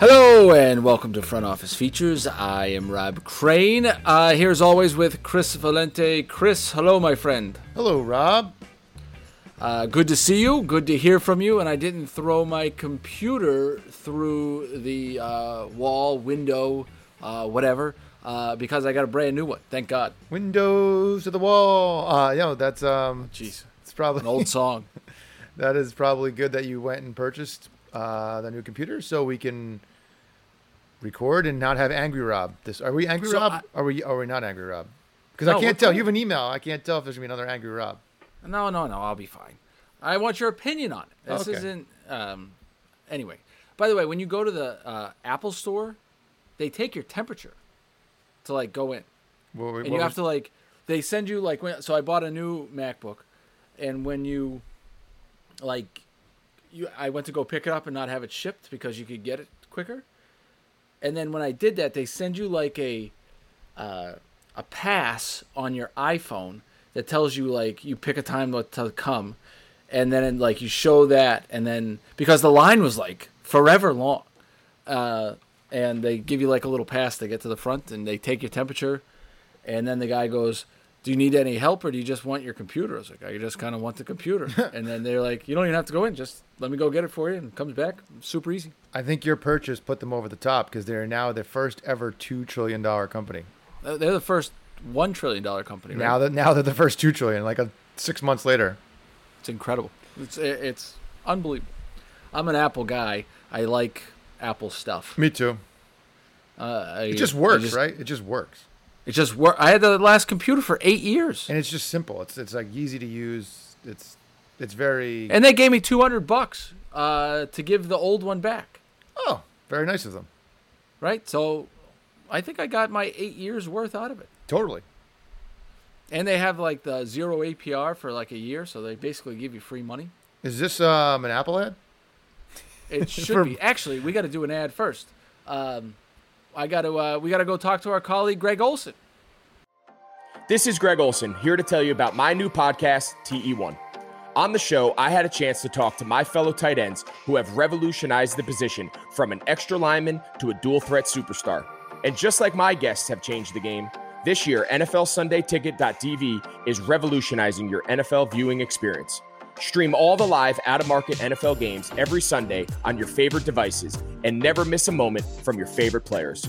Hello and welcome to Front Office Features. I am Rob Crane. Uh, here as always with Chris Valente. Chris, hello, my friend. Hello, Rob. Uh, good to see you. Good to hear from you. And I didn't throw my computer through the uh, wall, window, uh, whatever, uh, because I got a brand new one. Thank God. Windows to the wall. Uh, you know, that's um, Jeez, it's probably an old song. that is probably good that you went and purchased uh, the new computer so we can record and not have Angry Rob. This are we Angry So Rob? I- are we? Are we not Angry Rob? Because No, I can't what- tell. You have an email. I can't tell if there's gonna be another Angry Rob. No, no, no. I'll be fine. I want your opinion on it. This Okay. isn't. Um, anyway, by the way, when you go to the uh, Apple store, they take your temperature to like go in, What, and you have to like. They send you like when. So I bought a new MacBook, and when you, like, you I went to go pick it up and not have it shipped because you could get it quicker, and then when I did that, they send you like a, uh, a pass on your iPhone that tells you like you pick a time to- come, and then like you show that, and then because the line was like forever long, uh, and they give you like a little pass to get to the front, and they take your temperature, and then the guy goes. Do you need any help or do you just want your computer? I was like, I just kind of want the computer. and then they're like, you don't even have to go in. Just let me go get it for you. And it comes back. Super easy. I think your purchase put them over the top because they're now the first ever two trillion dollar company. Uh, They're the first $1 trillion company. Right? Now that now they're the first two trillion. Like a six months later. It's incredible. It's it's unbelievable. I'm an Apple guy. I like Apple stuff. Me too. Uh, I, It just works, just- right? It just works. It just work. I had the last computer for eight years, and it's just simple. It's it's like easy to use. It's it's very and they gave me 200 bucks uh, to give the old one back. oh very nice of them. Right. So, I think I got my eight years worth out of it. Totally. And they have like the zero APR for like a year, so they basically give you free money. Is this um an Apple ad? It should For- be. Actually, we got to do an ad first. Um, I got to. Uh, we got to go talk to our colleague Greg Olsen. This is Greg Olsen here to tell you about my new podcast, TE1. On the show, I had a chance to talk to my fellow tight ends who have revolutionized the position from an extra lineman to a dual threat superstar. And just like my guests have changed the game, this year NFL Sunday NFLSundayTicket.tv is revolutionizing your NFL viewing experience. Stream all the live out of market NFL games every Sunday on your favorite devices and never miss a moment from your favorite players.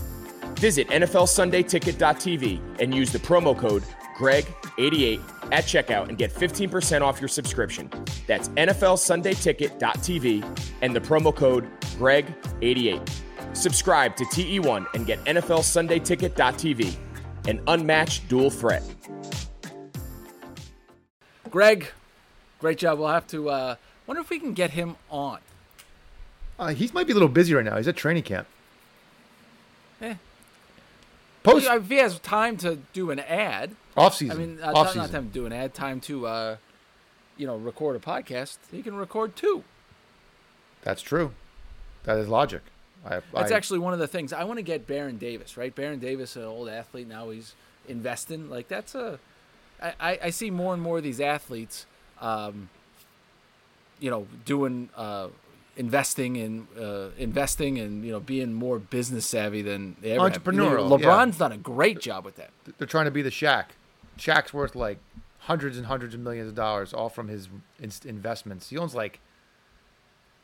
Visit NFLSundayTicket.tv and use the promo code GREG88 at checkout and get 15% off your subscription. That's NFLSundayTicket.tv and the promo code GREG88. Subscribe to TE1 and get NFLSundayTicket.tv, an unmatched dual threat. Greg, great job. We'll have to. Uh, wonder if we can get him on. Uh, he might be a little busy right now. He's at training camp. Eh. Post If he has time to do an ad, off season. I mean, uh, off not, not season. time to do an ad, time to, uh, you know, record a podcast. He can record two. That's true. That is logic. I, That's I, actually one of the things I want to get. Baron Davis, right? Baron Davis, an old athlete, now he's investing. Like that's a, I, I see more and more of these athletes, um, you know, doing uh, investing and uh, investing and you know being more business savvy than they ever have. Entrepreneurial, yeah. LeBron's done a great job with that. they're trying to be the Shaq. Shaq's worth like hundreds and hundreds of millions of dollars, all from his in- investments. He owns like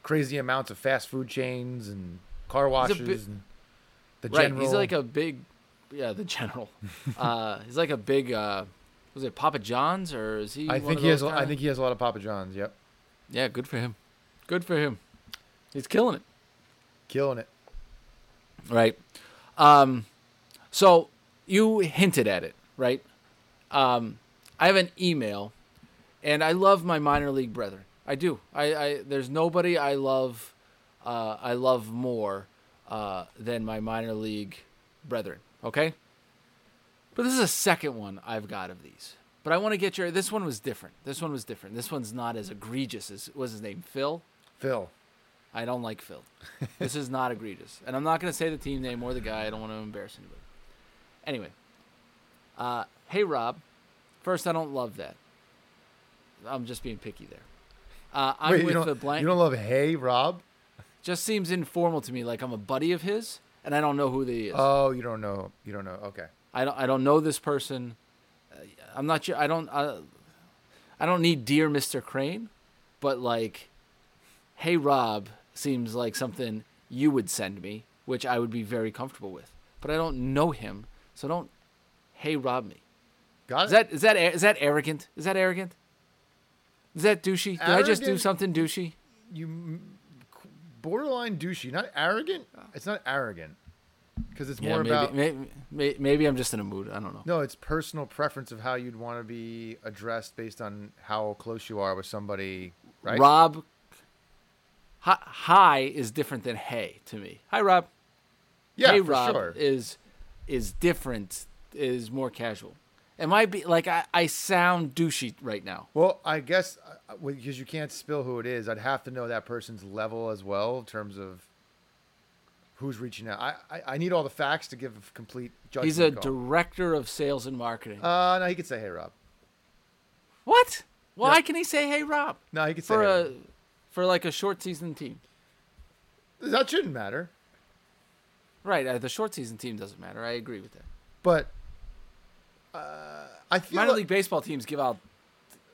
crazy amounts of fast food chains and car washes bit- and the Right. general. He's like a big, yeah, the general. uh, he's like a big uh, was it Papa John's or is he? I think he has. kinda- think he has a lot of Papa Johns. Yep, Yeah, good for him. Good for him. He's killing it. killing it. Right. Um, so you hinted at it, right? Um, I have an email, and I love my minor league brethren. I do. I, I there's nobody I love. Uh, I love more uh, than my minor league brethren. Okay. But this is a second one I've got of these. But I want to get your. This one was different. This one was different. This one's not as egregious as was his name Phil. Phil. I don't like Phil. this is not egregious. And I'm not going to say the team name or the guy. I don't want to embarrass anybody. Anyway, uh, hey, Rob. First, I don't love that. I'm just being picky there. Uh, I'm Wait, with the blank. you don't love Hey Rob? just seems informal to me, like I'm a buddy of his, and I don't know who he is. Oh, you don't know. You don't know. Okay. I don't. I don't know this person. Uh, I'm not sure. I don't. I, I don't need dear Mr. Crane, but like, hey Rob seems like something you would send me, which I would be very comfortable with. But I don't know him, so don't hey Rob me. Got Is it. that is that is that arrogant? Is that arrogant? Is that douchey? Did I just do something douchey? you borderline douchey, not arrogant. It's not arrogant because it's more maybe, about maybe, maybe maybe I'm just in a mood. I don't know. no. It's personal preference of how you'd want to be addressed based on how close you are with somebody, right? Rob. Hi, is different than hey to me. Hi Rob. yeah, hey for Rob sure. is is different, is more casual. It might be like I, I sound douchey right now. Well, I guess uh, because you can't spill who it is, I'd have to know that person's level as well in terms of who's reaching out. I I, I need all the facts to give a complete judgment. He's a call. director of sales and marketing. Uh, no, he could say, "Hey, Rob." what? Why can he say hey Rob No, he could say, for hey, a Rob. for like a short season team? That shouldn't matter. Right, uh, the short season team doesn't matter. I agree with that. But uh, I feel Minor like, league baseball teams give out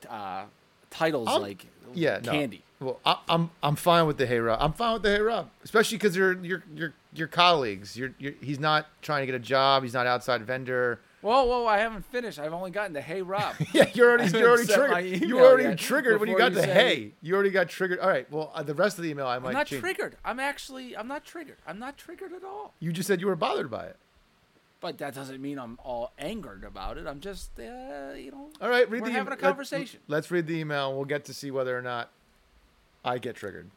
uh, titles I'm- like yeah, no. Well, I, I'm I'm fine with the hey Rob. I'm fine with the hey Rob, especially because you're you're you're your colleagues. You're, you're he's not trying to get a job. He's not outside vendor. Whoa, whoa! I haven't finished. I've only gotten the hey Rob. Yeah, you're already you're already triggered. You already triggered when you got you the hey. You already got triggered. All right. Well, uh, the rest of the email I might I'm not change. triggered. I'm actually I'm not triggered. I'm not triggered at all. You just said you were bothered by it. But that doesn't mean I'm all angered about it. I'm just, uh, you know. All right, read We're the having a let- conversation. Let's read the email. and We'll get to see whether or not I get triggered.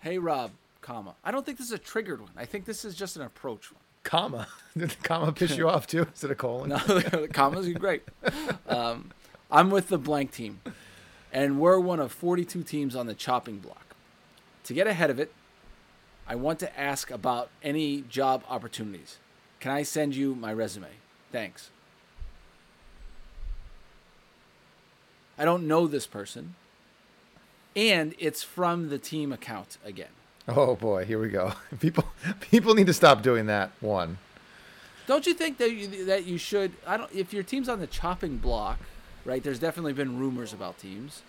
Hey Rob, comma. I don't think this is a triggered one. I think this is just an approach one. Comma. Did the comma piss you off too? Is it a colon. No, the commas are great. Um, I'm with the blank team, and we're one of 42 teams on the chopping block. To get ahead of it, I want to ask about any job opportunities. Can I send you my resume? Thanks. I don't know this person, and it's from the team account again. Oh boy, here we go. People people need to stop doing that. One. Don't you think that you, that you should? I don't. If your team's on the chopping block, right? There's definitely been rumors about teams,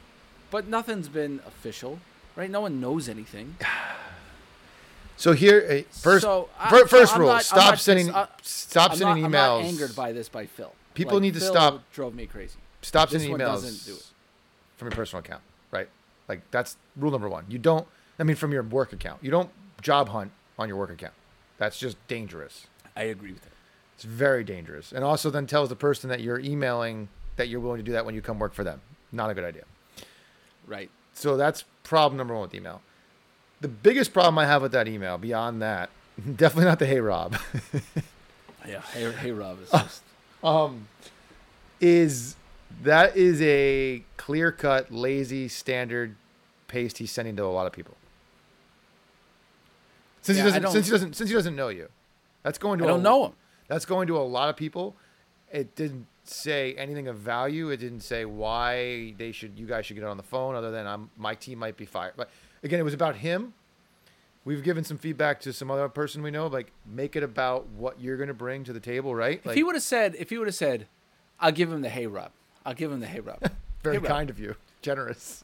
but nothing's been official, right? No one knows anything. So here, uh, first, So, I- fir- so first rule: not- stop not sending, I- stop I'm sending not, emails. I'm angered by this by Phil. People Like, need to Phil stop- Drove me crazy. stop This sending emails doesn't do it. from your personal account, right? Like that's rule number one. You don't. I mean, from your work account, you don't job hunt on your work account. That's just dangerous. I agree with that. It's very dangerous, and also then tells the person that you're emailing that you're willing to do that when you come work for them. Not a good idea. Right. So that's problem number one with email. The biggest problem I have with that email, beyond that, definitely not the hey Rob, Yeah. Hey, hey Rob is just. Um, is that is a clear cut, lazy, standard paste he's sending to a lot of people. Since Yeah, he doesn't, since he doesn't, since he doesn't know you, that's going to. I a- don't know him. That's going to a lot of people. It didn't say anything of value. It didn't say why they should, you guys should get on the phone, other than I'm, my team might be fired. But again, it was about him. We've given some feedback to some other person we know. Like, make it about what you're going to bring to the table, right? If Like, he would have said, if he would have said, I'll give him the hey Rob. I'll give him the hey rub. very Hey, Rob. kind of you, generous.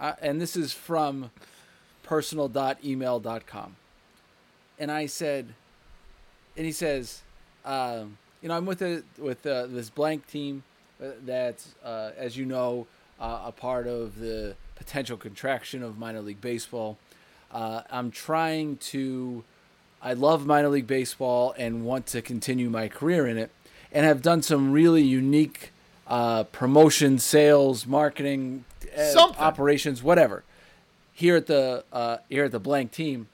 uh, and this is from personal.email.com. And I said, and he says, um, you know, I'm with a with uh, this blank team, uh, that's uh, as you know uh, a part of the potential contraction of minor league baseball. Uh, I'm trying to. I love minor league baseball and want to continue my career in it, and have done some really unique uh, promotion, sales, marketing, uh, Something. operations, whatever. Here at the uh, here at the blank team,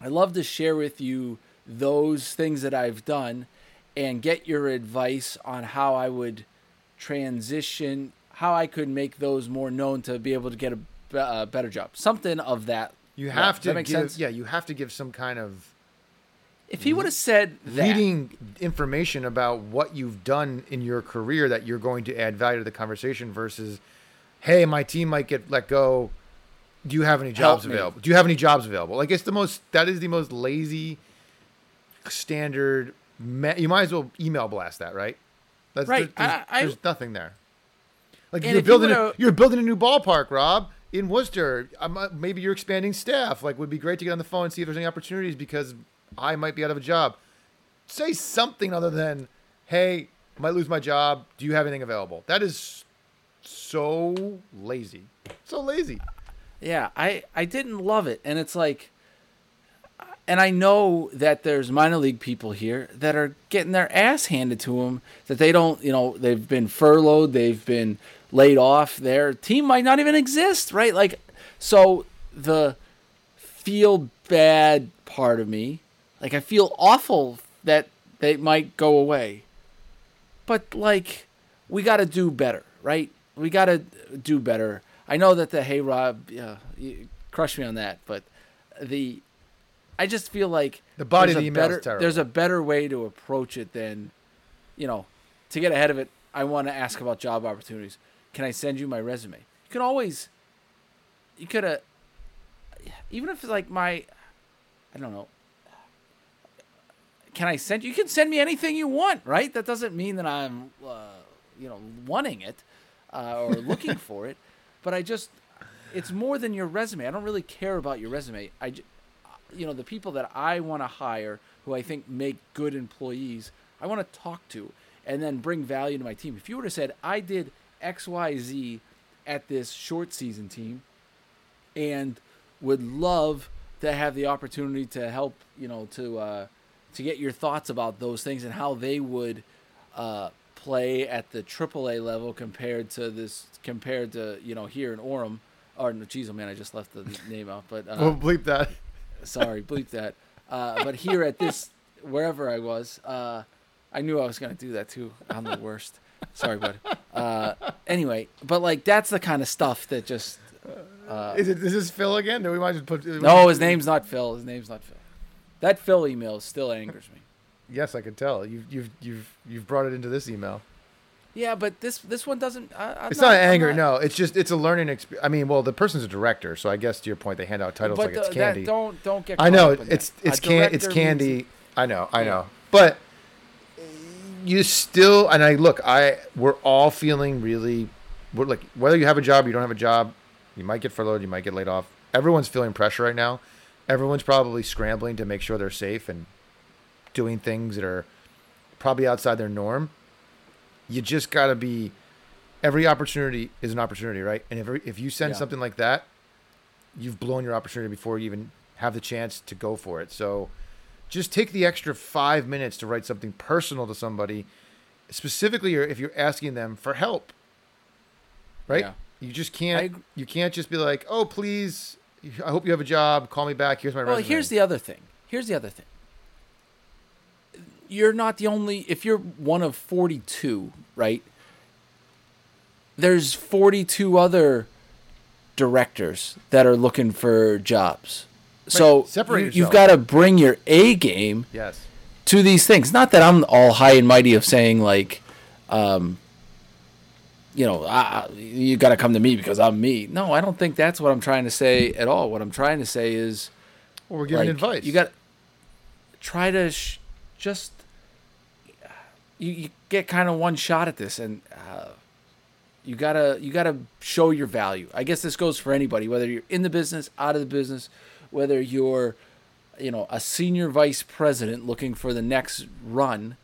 I love to share with you those things that I've done and get your advice on how I would transition, how I could make those more known to be able to get a, a better job. Something of that. You have does to that make give, sense? yeah, you have to give some kind of If he would have said that, leading information about what you've done in your career that you're going to add value to the conversation versus, hey, my team might get let go. Do you have any Help jobs me. available? Do you have any jobs available? Like it's the most that is the most lazy standard. You might as well email blast that, right? That's Right, There's, I- I- there's nothing there. Like you're if you building, a, you're building a new ballpark, Rob, in Worcester. I'm, uh, maybe you're expanding staff. Like, would be great to get on the phone and see if there's any opportunities because I might be out of a job. Say something other than, "Hey, I might lose my job. Do you have anything available?" That is so lazy. So lazy. Yeah, I I didn't love it, and it's like, and I know that there's minor league people here that are getting their ass handed to them that they don't, you know, they've been furloughed, they've been laid off, their team might not even exist, right? Like, so the feel bad part of me, like I feel awful that they might go away, but like we got to do better, right? We got to do better. I know that the hey Rob, yeah, you crush me on that, but the I just feel like The body there's of the a email better, terrible. There's a better way to approach it than, you know, to get ahead of it. I want to ask about job opportunities. Can I send you my resume? You can always, you could have, even if it's like my, I don't know. Can I send you? You can send me anything you want, right? That doesn't mean that I'm, uh, you know, wanting it uh, or looking for it. But I just, it's more than your resume. I don't really care about your resume. I, you know, the people that I want to hire who I think make good employees, I want to talk to and then bring value to my team. If you would have said, I did X, Y, Z at this short season team and would love to have the opportunity to help, you know, to, uh, to get your thoughts about those things and how they would uh, play at the AAA level compared to this, compared to, you know, here in Orem. Or, no, geez, oh man, I just left the name out. But uh, We'll bleep that. sorry, bleep that. Uh, but here at this, wherever I was, uh, I knew I was gonna do that too. I'm the worst. Sorry, bud. Uh, anyway, but like that's the kind of stuff that just. is it? Is this Phil again? No, we might just put. No, his name's not Phil. His name's not Phil. That Phil email still angers me. Yes, I could tell. You've you've you've you've brought it into this email. Yeah, but this this one doesn't. I, It's not, I'm anger, not- no. It's just it's a learning experience. I mean, well, the person's a director, so I guess to your point, they hand out titles like it's candy. That, don't don't get. I know up it's it's can it's director means- candy. I know, I know, but you still and I look. I we're all feeling really. We're like whether you have a job, or you don't have a job, you might get furloughed, you might get laid off. Everyone's feeling pressure right now. Everyone's probably scrambling to make sure they're safe and doing things that are probably outside their norm. You just got to be. Every opportunity is an opportunity, right? And if if you send Yeah. something like that, you've blown your opportunity before you even have the chance to go for it. So just take the extra five minutes to write something personal to somebody, specifically if you're asking them for help. Right? Yeah. You just can't. ag- You can't just be like, "Oh, please, I hope you have a job. Call me back. Here's my Well, resume." here's the other thing. Here's the other thing. You're not the only. If you're one of 42, right? There's 42 other directors that are looking for jobs. So separate you, you've got to bring your A game yes. to these things. Not that I'm all high and mighty of saying like, um, you know, I- you got to come to me because I'm me. No, I don't think that's what I'm trying to say at all. What I'm trying to say is Well, we're giving like, advice. You got try to sh- just you, you get kind of one shot at this, and uh, you gotta you gotta show your value. I guess this goes for anybody, whether you're in the business, out of the business, whether you're you know a senior vice president looking for the next run.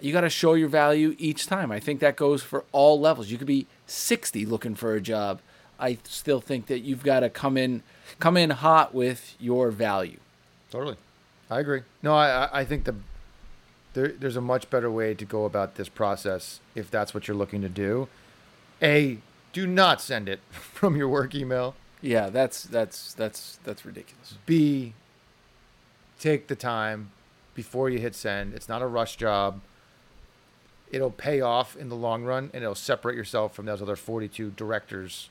You got to show your value each time. I think that goes for all levels. You could be 60 looking for a job. I still think that you've got to come in come in hot with your value. Totally, I agree. No, I I- I think the there, there's a much better way to go about this process if that's what you're looking to do. A, do not send it from your work email. Yeah, that's that's that's that's ridiculous. B, take the time before you hit send. It's not a rush job. It'll pay off in the long run, and it'll separate yourself from those other 42 directors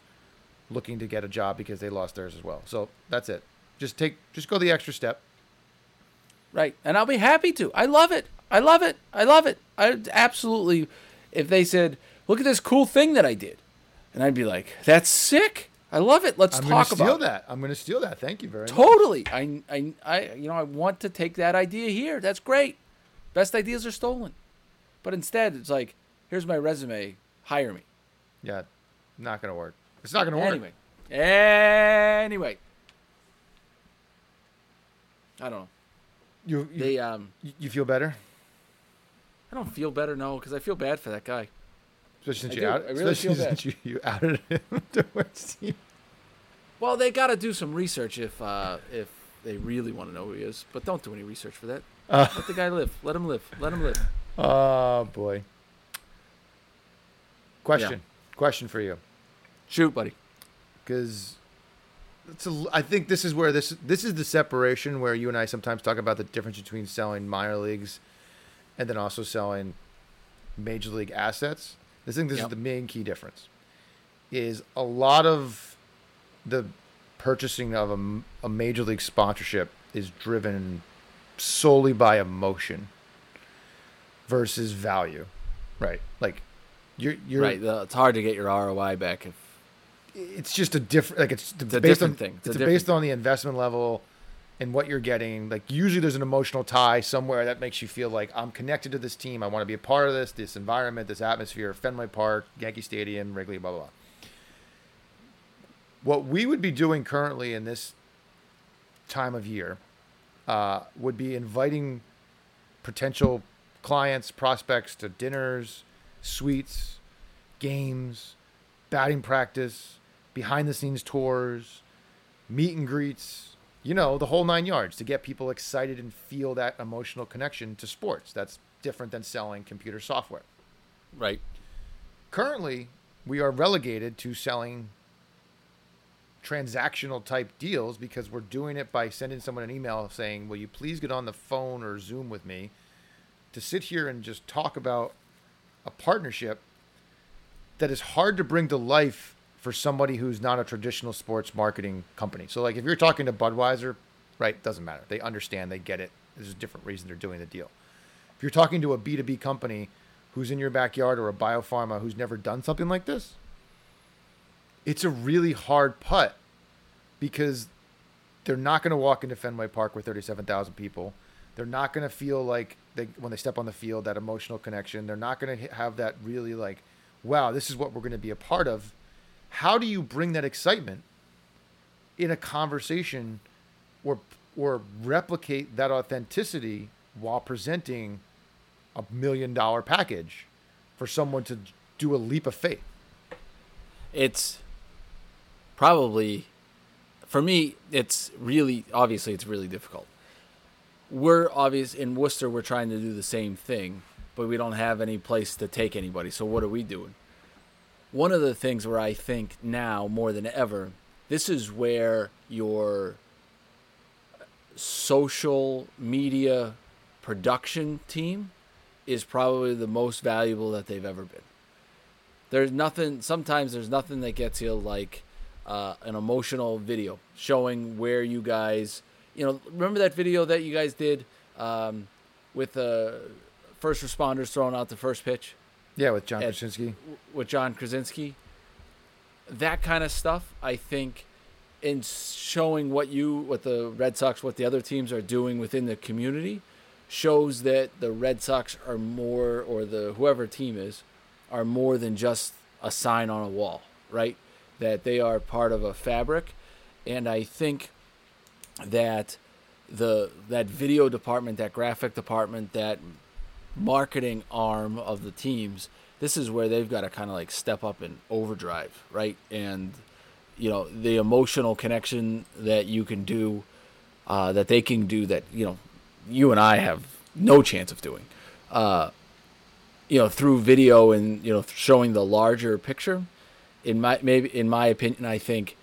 looking to get a job because they lost theirs as well. So that's it. Just take, just go the extra step. Right. And I'll be happy to. I love it. I love it. I love it. I absolutely if they said, "Look at this cool thing that I did." And I'd be like, "That's sick. I love it. Let's I'm going talk to steal about that. I'm going to steal that. Thank you very much. Totally. I, I, I, you know, I want to take that idea here. That's great. Best ideas are stolen. But instead, it's like, here's my resume. Hire me. Yeah, not going to work. It's not going to work. Anyway. Anyway. I don't know. You, you, They, um, you feel better? I don't feel better, no, because I feel bad for that guy. Especially since I you do. out, I really especially feel bad. since you, you outed him towards team. Well, they got to do some research if, uh, if they really want to know who he is. But don't do any research for that. Uh, Let the guy live. Let him live. Let him live. Oh boy. Question. Question for you. Shoot, buddy. because it's a, I think this is where this this is the separation where you and I sometimes talk about the difference between selling minor leagues and then also selling major league assets. I think this Yep. is the main key difference. Is a lot of the purchasing of a major league sponsorship is driven solely by emotion versus value, right? Like you're you're Right. It's hard to get your ROI back if it's just a different like it's, a based different on thing. It's It's, a based on the investment level and what you're getting. Like usually there's an emotional tie somewhere that makes you feel like I'm connected to this team. I want to be a part of this, this environment, this atmosphere, Fenway Park, Yankee Stadium, Wrigley, blah blah blah. What we would be doing currently in this time of year uh, would be inviting potential clients, prospects to dinners, suites, games, batting practice, behind the scenes tours, meet and greets, you know, the whole nine yards to get people excited and feel that emotional connection to sports. That's different than selling computer software. right. Currently, we are relegated to selling transactional type deals because we're doing it by sending someone an email saying, Will you please get on the phone or Zoom with me to sit here and just talk about a partnership that is hard to bring to life for somebody who's not a traditional sports marketing company. So, like, if you're talking to Budweiser, right, doesn't matter. They understand, they get it. There's a different reason they're doing the deal. If you're talking to a B2B company who's in your backyard or a biopharma who's never done something like this, it's a really hard putt because they're not going to walk into Fenway Park with 37,000 people. They're not going to feel like they when they step on the field that emotional connection. They're not going to have that really like, wow, this is what we're going to be a part of. How do you bring that excitement in a conversation or or replicate that authenticity while presenting a million dollar package for someone to do a leap of faith? It's probably for me. It's really obviously it's really difficult. We're obvious in Worcester. We're trying to do the same thing, but we don't have any place to take anybody. So what are we doing? One of the things where I think now more than ever, this is where your social media production team is probably the most valuable that they've ever been. There's nothing. Sometimes there's nothing that gets you like uh, an emotional video showing where you guys. You know, remember that video that you guys did um, with the first responders throwing out the first pitch Yeah, with John Ed. Krasinski. with John Krasinski. That kind of stuff, I think, in showing what you, what the Red Sox, what the other teams are doing within the community, shows that the Red Sox are more, or the whoever team is, are more than just a sign on a wall, right? That they are part of a fabric, and I think that the that video department, that graphic department, that marketing arm of the teams, this is where they've got to kind of like step up and overdrive, right? And you know the emotional connection that you can do, uh, that they can do that you know you and I have no chance of doing. Uh, you know through video and you know showing the larger picture in my maybe in my opinion i think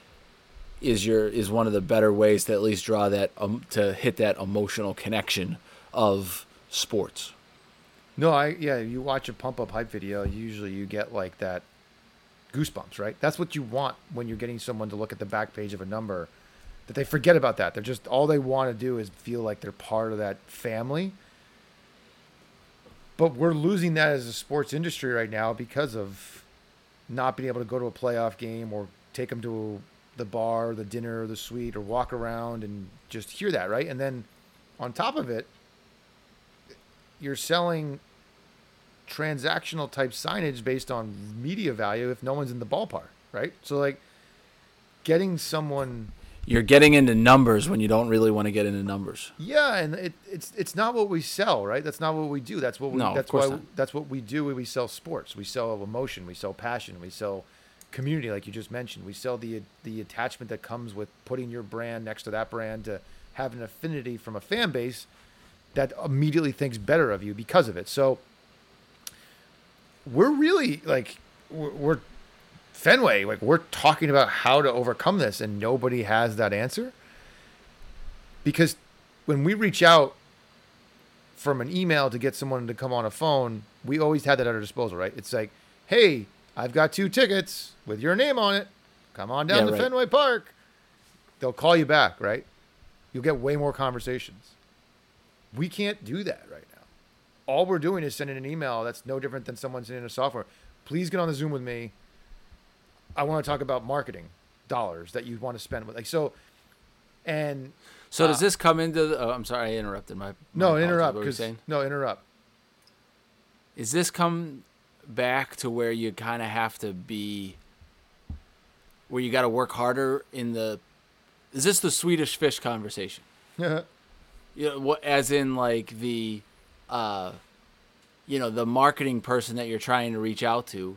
is your is one of the better ways to at least draw that um, to hit that emotional connection of sports No, I yeah, you watch a pump up hype video, usually you get like that goosebumps, right? That's what you want when you're getting someone to look at the back page of a number. That they forget about that. They're just all they want to do is feel like they're part of that family. But we're losing that as a sports industry right now because of not being able to go to a playoff game or take them to the bar, the dinner, the suite, or walk around and just hear that, right? And then on top of it, you're selling transactional type signage based on media value if no one's in the ballpark, right? So like getting someone you're getting into numbers when you don't really want to get into numbers yeah, and it, it's it's not what we sell, right? That's not what we do. That's what we No, of that's course why not. that's what we do. When we sell sports. We sell emotion. We sell passion. We sell community, like you just mentioned. We sell the the attachment that comes with putting your brand next to that brand to have an affinity from a fan base that immediately thinks better of you because of it. So we're really like we're, we're Fenway, like we're talking about how to overcome this, and nobody has that answer. Because when we reach out from an email to get someone to come on a phone, we always had that at our disposal, right? It's like, hey, I've got two tickets with your name on it. Come on down Yeah, to right. Fenway Park. They'll call you back, right? You'll get way more conversations. We can't do that right now. All we're doing is sending an email that's no different than someone sending a software. Please get on the Zoom with me. I want to talk about marketing dollars that you want to spend with like so and so does Uh, this come into the, oh, i'm sorry i interrupted my, my no interrupt What were you because no interrupt is this come back to where you kind of have to be where you got to work harder in the is this the swedish fish conversation? You know, what as in like the uh you know the marketing person that you're trying to reach out to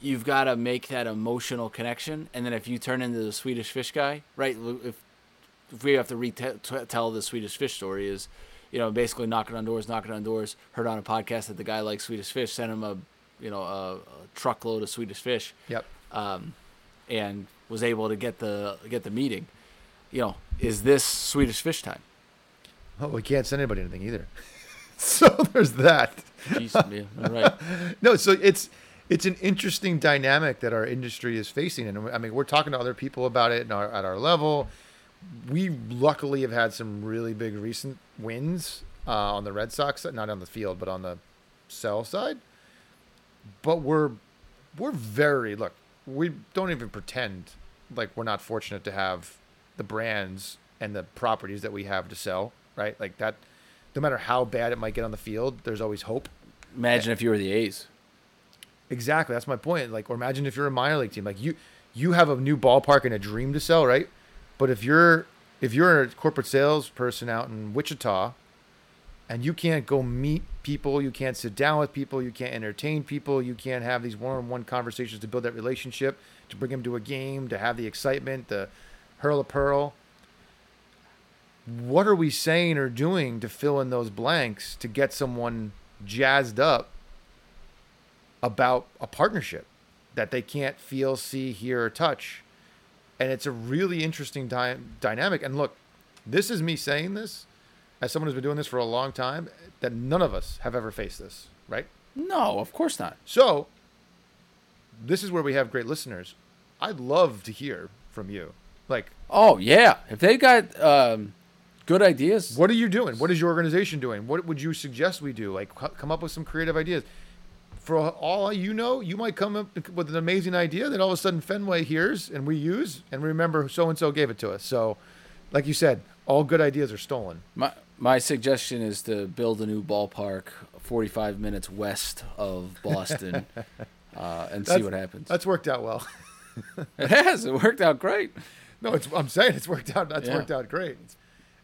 you've got to make that emotional connection and then if you turn into the swedish fish guy right if if we have to retell the swedish fish story is you know basically knocking on doors knocking on doors heard on a podcast that the guy likes swedish fish sent him a you know a, a truckload of swedish fish yep um, and was able to get the get the meeting you know is this swedish fish time Oh, we can't send anybody anything either. so there's that. Jeez, right. No, so it's it's an interesting dynamic that our industry is facing, and I mean we're talking to other people about it our, at our level. We luckily have had some really big recent wins uh, on the Red Sox, not on the field, but on the sell side. But we're we're very look. We don't even pretend like we're not fortunate to have the brands and the properties that we have to sell, right? Like that. No matter how bad it might get on the field, there's always hope. Imagine if you were the A's. Exactly. That's my point. Like, or imagine if you're a minor league team, like you, you have a new ballpark and a dream to sell, right? But if you're if you're a corporate salesperson out in Wichita, and you can't go meet people, you can't sit down with people, you can't entertain people, you can't have these one-on-one conversations to build that relationship, to bring them to a game, to have the excitement, the hurl a pearl. What are we saying or doing to fill in those blanks to get someone jazzed up about a partnership that they can't feel, see, hear, or touch. And it's a really interesting dy- dynamic. And look, this is me saying this as someone who's been doing this for a long time, that none of us have ever faced this, right? No, of course not. So, this is where we have great listeners. I'd love to hear from you. Like, Oh yeah, if they got um, good ideas, what are you doing? What is your organization doing? What would you suggest we do? Like, come up with some creative ideas. For all you know, you might come up with an amazing idea that all of a sudden Fenway hears and we use and remember so and so gave it to us. So, like you said, all good ideas are stolen. my my suggestion is to build a new ballpark 45 minutes west of Boston, uh, and see what happens. That's worked out well. It has. It worked out great. no, it's I'm saying it's worked out. That's Yeah. worked out great.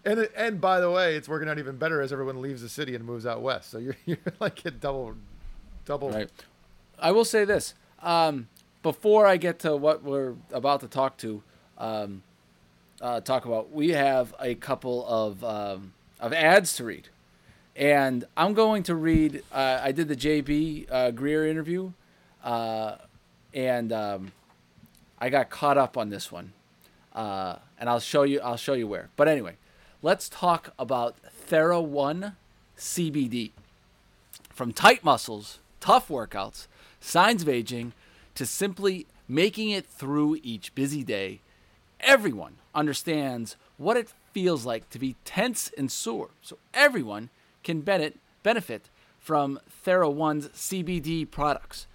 And and by the way, it's working out even better as everyone leaves the city and moves out west. So you're you're like at double, double. Right. I will say this. Um, before I get to what we're about to talk to, um, uh, talk about, we have a couple of um, of ads to read, and I'm going to read. Uh, I did the JB uh, Greer interview, uh, and um, I got caught up on this one, uh, and I'll show you. I'll show you where. But anyway, let's talk about Thera One CBD. From tight muscles, tough workouts, signs of aging, to simply making it through each busy day, everyone understands what it feels like to be tense and sore. So everyone can benefit from Thera One's CBD products.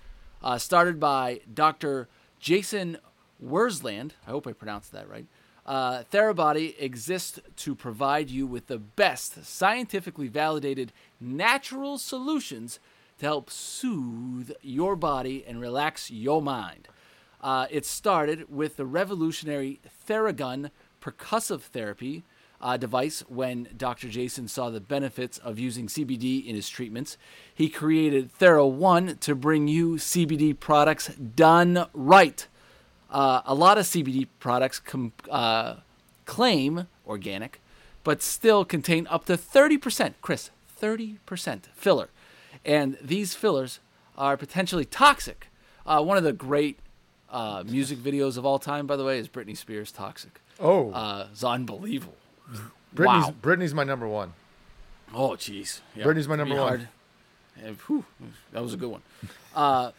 Uh, started by Dr. Jason Wersland. I hope I pronounced that right. Uh, Therabody exists to provide you with the best scientifically validated natural solutions to help soothe your body and relax your mind. Uh, it started with the revolutionary Theragun percussive therapy uh, device when Dr. Jason saw the benefits of using CBD in his treatments. He created Thera One to bring you CBD products done right. Uh, a lot of CBD products com- uh, claim organic, but still contain up to 30%, Chris, 30% filler. And these fillers are potentially toxic. Uh, one of the great uh, music videos of all time, by the way, is Britney Spears' Toxic. Oh, Uh, it's unbelievable. Britney's wow. Britney's my number one. Oh, jeez. Yeah, Britney's my number one. hard. Yeah, whew, that was a good one. Uh,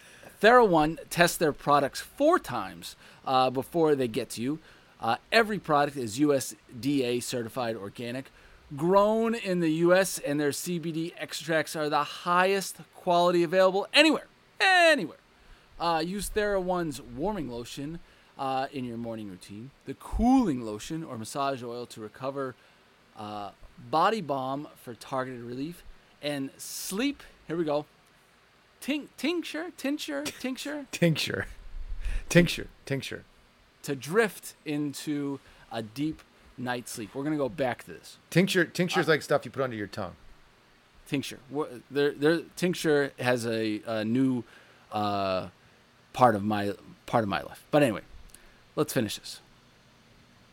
TheraOne tests their products four times uh, before they get to you. Uh, every product is USDA certified organic, grown in the U.S., and their CBD extracts are the highest quality available anywhere. Anywhere. Uh, use TheraOne's warming lotion uh, in your morning routine, the cooling lotion or massage oil to recover, uh, body balm for targeted relief, and sleep. Here we go. Tink, tincture, tincture, tincture Tincture, tincture, tincture. to drift into a deep night's sleep. We're gonna go back to this. Tincture, tincture's like stuff you put under your tongue. tincture. Wha- Their their tincture has a, a new uh, part of my part of my life. But anyway, let's finish this.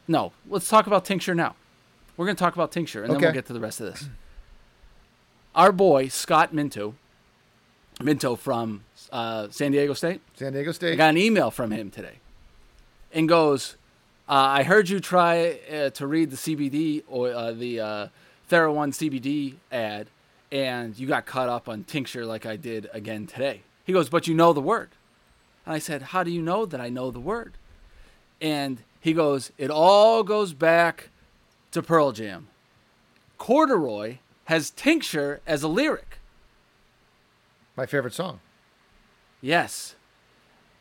No, let's talk about tincture now. We're gonna talk about tincture, and then we'll get to the rest of this. Our boy Scott Minto, Minto from uh, San Diego State. San Diego I State. got an email from him today, and goes, uh, "I heard you try uh, to read the CBD or uh, the uh, Thera One CBD ad, and you got caught up on tincture like I did again today." He goes, "But you know the word," and I said, "How do you know that I know the word?" And he goes, "It all goes back to Pearl Jam. Corduroy has tincture as a lyric." My favorite song. Yes.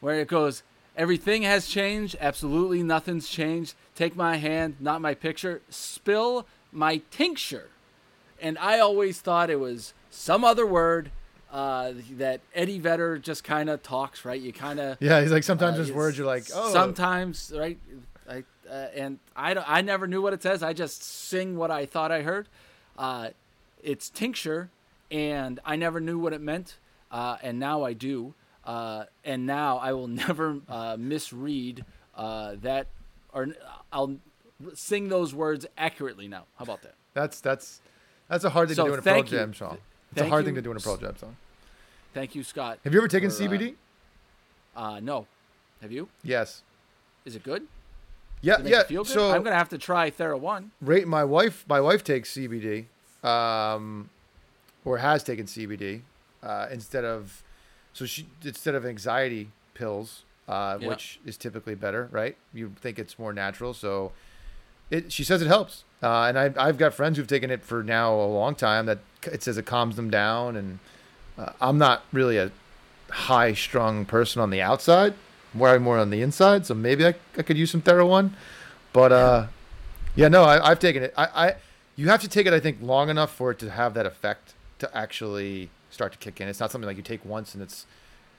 Where it goes, everything has changed. Absolutely nothing's changed. Take my hand, not my picture. Spill my tincture. And I always thought it was some other word uh, that Eddie Vedder just kind of talks, right? You kind of. Yeah, he's like sometimes Uh, it's- words you're like, oh, Sometimes, right? I, uh, and I, don't- I never knew what it says. I just sing what I thought I heard. Uh, it's tincture, and I never knew what it meant, uh, and now I do. Uh, and now I will never uh, misread uh, that, or I'll sing those words accurately now. How about that? that's that's that's a hard thing So to do in a Pearl you. Jam song. It's a hard you. thing to do in a Pearl Jam song. Thank you, Scott. Have you ever taken for, uh, CBD? Uh, no. Have you? Yes. Is it good? Yeah, it yeah. good? So I'm gonna have to try Thera One. rate my wife. My wife takes CBD, um, or has taken CBD uh, instead of. So she instead of anxiety pills, uh, Yeah. which is typically better, right? You think it's more natural, so it. She says it helps, uh, and I've I've got friends who've taken it for now a long time. That it says it calms them down, and uh, I'm not really a high strung person on the outside. More more on the inside, so maybe I, I could use some Thera One, but uh, yeah, no, I, I've taken it. I, I, you have to take it, I think, long enough for it to have that effect to actually start to kick in. It's not something like you take once and it's,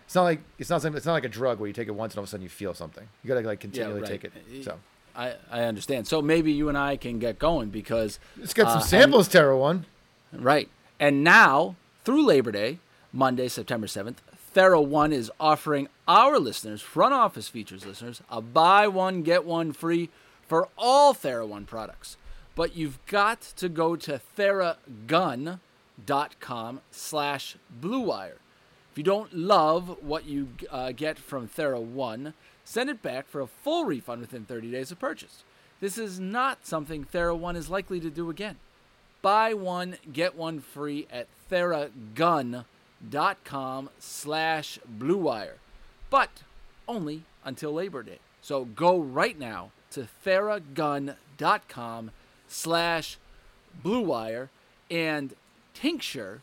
it's not like it's not something, it's not like a drug where you take it once and all of a sudden you feel something. You gotta like continually right. take it. So I, I understand. So maybe you and I can get going because Let's get some uh, samples, Thera One. Right. And now, through Labor Day, Monday, September 7th, Thera One is offering our listeners, front office features listeners, a buy one, get one free for all Thera One products. But you've got to go to theragun.com slash bluewire. If you don't love what you uh, get from Thera One, send it back for a full refund within 30 days of purchase. This is not something Thera One is likely to do again buy one get one free at theragun.com slash bluewire but only until labor day so go right now to theragun.com slash bluewire and tincture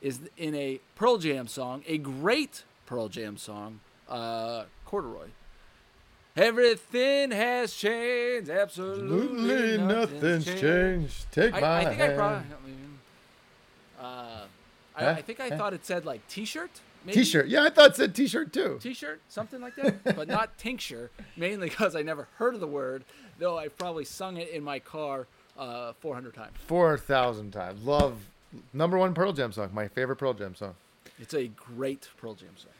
is in a pearl jam song a great pearl jam song uh, corduroy Everything has changed. Absolutely, nothing's changed. Take I, I think I probably. Uh, I, Huh? I think I Huh? thought it said like T-shirt. Maybe? T-shirt. Yeah, I thought it said T-shirt too. T-shirt, something like that, but not tincture. Mainly because I never heard of the word, though I've probably sung it in my car uh, 400 times. Four thousand times. Love number one Pearl Jam song. My favorite Pearl Jam song. It's a great Pearl Jam song.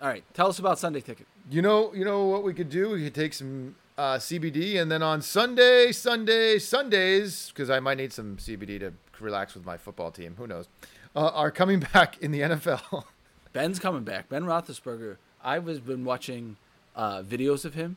All right, tell us about Sunday Ticket. You know, you know what we could do? We could take some uh, CBD, and then on Sunday, Sunday, Sundays, because I might need some CBD to relax with my football team. Who knows? Uh, are coming back in the NFL. Ben's coming back. Ben Roethlisberger. I've been watching uh, videos of him.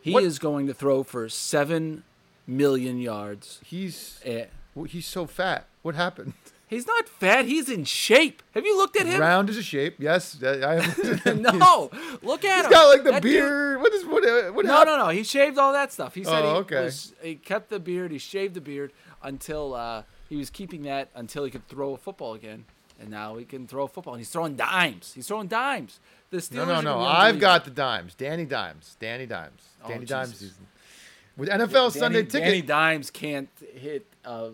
He What- is going to throw for seven million yards. he's Eh, he's so fat. What happened? He's not fat. He's in shape. Have you looked at him? Round is a shape. Yes, I have. no, look at He's him. He's got like the That dude- beard. What is what? uh, What No, happened? no, no. He shaved all that stuff. He said Oh, he, okay. was, he kept the beard. He shaved the beard until uh, he was keeping that until he could throw a football again. And now he can throw a football. And he's throwing dimes. He's throwing dimes. The Steelers No, no, no. I've got the dimes. Danny Dimes. Danny Dimes. Oh, Danny Dimes season. With NFL Danny, Sunday ticket. Danny Dimes can't hit a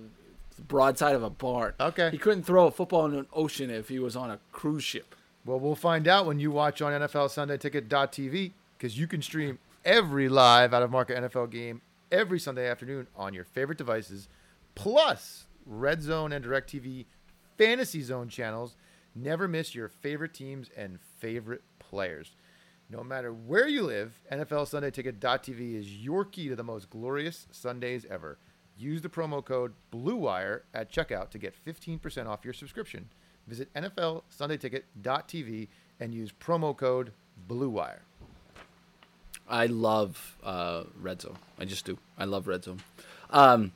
broadside of a barn. Okay. He couldn't throw a football in an ocean if he was on a cruise ship. Well, we'll find out when you watch on NFL Sunday Ticket.tv because you can stream every live out of market NFL game every Sunday afternoon on your favorite devices, plus Red Zone and DirecTV Fantasy Zone channels. Never miss your favorite teams and favorite players. No matter where you live, NFL Sunday Ticket.tv is your key to the most glorious Sundays ever. Use the promo code BLUEWIRE at checkout to get 15% off your subscription. Visit NFL Sunday NFLSundayTicket.tv and use promo code BLUEWIRE. I love uh, Red Zone. I just do. I love Red Zone. Um,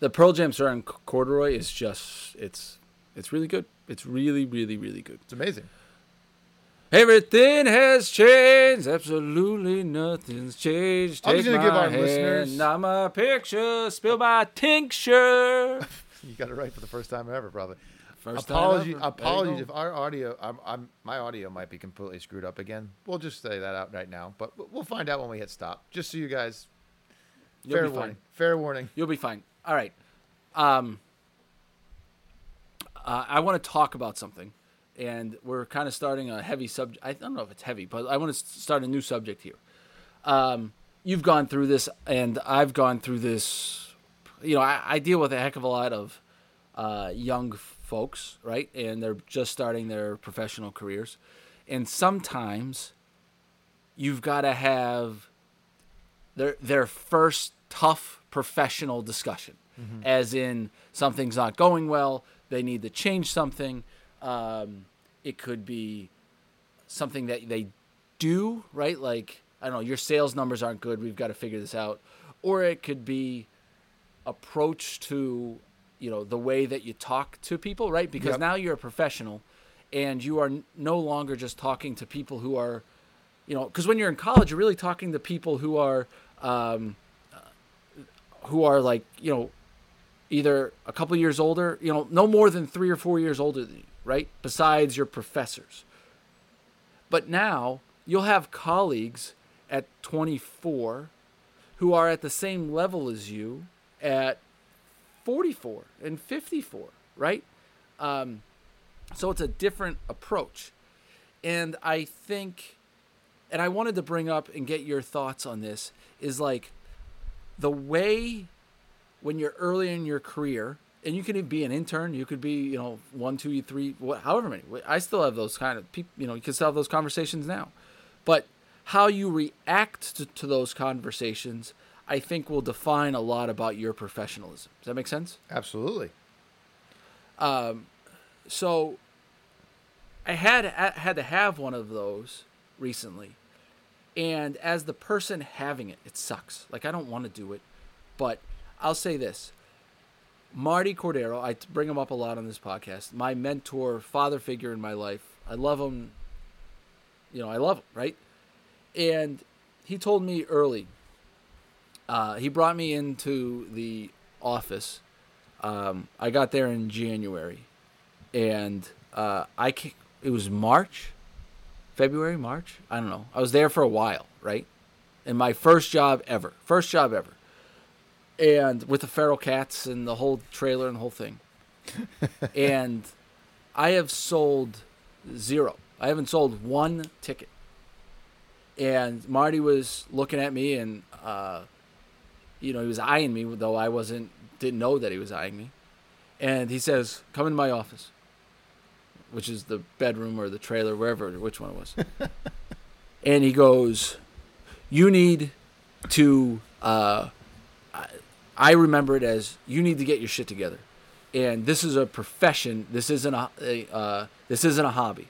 the Pearl Jam starring Corduroy is just it's it's really good. It's really really really good. It's amazing. Everything has changed. Absolutely nothing's changed. I'm Take just gonna give my our hand, listeners- not my picture. Spill my tincture. You got it right for the first time ever, probably. First time ever. Apologies if our audio, I'm, I'm, my audio might be completely screwed up again. We'll just say that out right now, but we'll find out when we hit stop. Just so you guys, You'll fair be fine. warning, fair warning. You'll be fine. All right. Um, uh, I want to talk about something, and we're kind of starting a heavy subject. I don't know if it's heavy, but I want to start a new subject here. Um, you've gone through this, and I've gone through this. You know, I, I deal with a heck of a lot of uh, young folks, right? And they're just starting their professional careers, and sometimes you've got to have their their first tough professional discussion, as in something's not going well, they need to change something. Um, it could be something that they do right, like I don't know, your sales numbers aren't good. We've got to figure this out, or it could be approach to you know the way that you talk to people, right? Because Yep. now you're a professional, and you are n- no longer just talking to people who are you know because when you're in college you're really talking to people who are um, who are like you know either a couple years older you know no more than three or four years older than you right? Besides your professors. But now you'll have colleagues at 24 who are at the same level as you at 44 and 54 right? Um, so it's a different approach. And i think and I wanted to bring up and get your thoughts on this is like the way when you're early in your career, and you can be an intern, you could be, you know, one, two, three, what, however many. I still have those kind of people, you know, you can still have those conversations now. But how you react to, to those conversations, I think, will define a lot about your professionalism. Does that make sense? Absolutely. um, so I had had to have one of those recently, and as the person having it, it sucks. Like I don't want to do it, but I'll say this: Marty Cordero, I bring him up a lot on this podcast. My mentor, father figure in my life. I love him. You know, I love him, right? And he told me early. Uh, he brought me into the office. Um, I got there in January, and uh, I it was March, February, March. I don't know. I was there for a while, right? And my first job ever, first job ever, and with the feral cats and the whole trailer and the whole thing. and I have sold zero. I haven't sold one ticket. And Marty was looking at me, and uh, you know he was eyeing me, though I wasn't didn't know that he was eyeing me. And he says, "Come in my office," which is the bedroom or the trailer, wherever, which one it was. and he goes, "You need to." Uh, I- remember it as you need to get your shit together, and this is a profession. This isn't a, a uh, this isn't a hobby.